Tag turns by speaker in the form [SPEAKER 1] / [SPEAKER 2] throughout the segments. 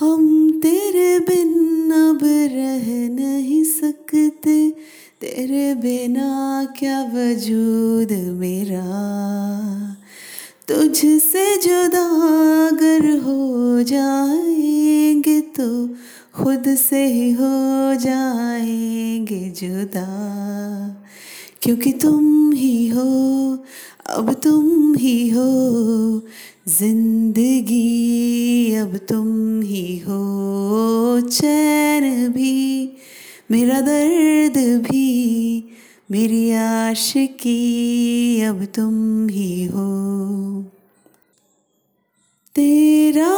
[SPEAKER 1] हम तेरे बिन अब रह नहीं सकते। तेरे बिना क्या वजूद मेरा? तुझसे जुदा अगर हो जाएँगे तो खुद से ही हो जाएँगे जुदा। क्योंकि तुम ही हो, अब तुम ही हो। ज़िंदगी, अब तुम चैन भी, मेरा दर्द भी, मेरी आशिकी अब तुम ही हो। तेरा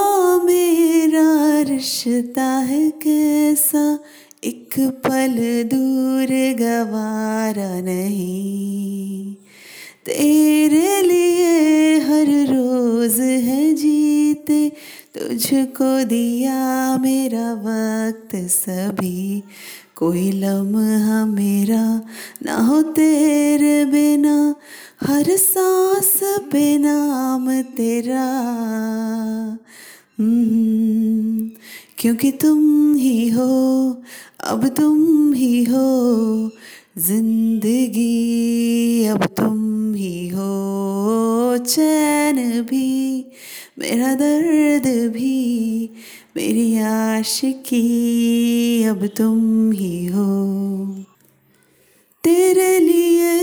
[SPEAKER 1] मेरा रिश्ता है कैसा, एक पल दूर गवारा नहीं। तेरे लिए हर रोज है जीते तुझको दिया मेरा वक्त सभी। कोई लम्हा मेरा ना हो तेरे बिना हर सांस पे नाम तेरा। हम्म, क्योंकि तुम ही हो अब तुम ही हो ज़िंदगी अब तुम ही हो। चैन भी, मेरा दर्द भी, मेरी आशिकी अब तुम ही हो। तेरे लिए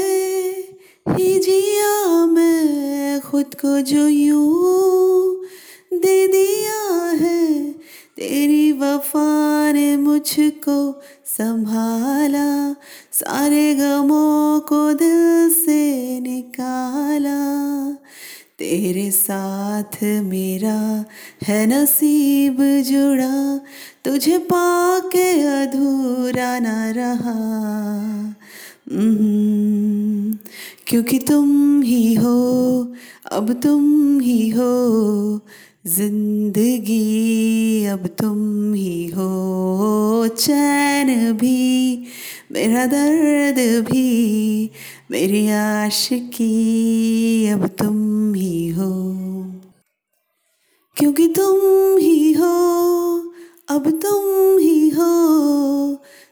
[SPEAKER 1] ही जिया मैं खुद को जो यूँ दे दिया है, तेरी वफा ने मुझको संभाला, सारे गमों को दिल से निकाला। तेरे साथ मेरा है नसीब जुड़ा तुझे पाके अधूरा न रहा। हम्म, क्योंकि तुम ही हो अब तुम ही हो ज़िंदगी अब तुम चैन भी, मेरा दर्द भी, मेरी आशिकी अब तुम ही हो। क्योंकि तुम ही हो, अब तुम ही हो,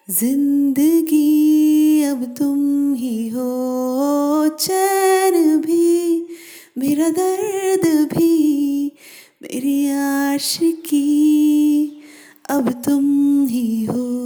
[SPEAKER 1] ज़िंदगी अब तुम ही हो। चैन भी, मेरा दर्द भी, मेरी आशिकी अब तुम ही हो।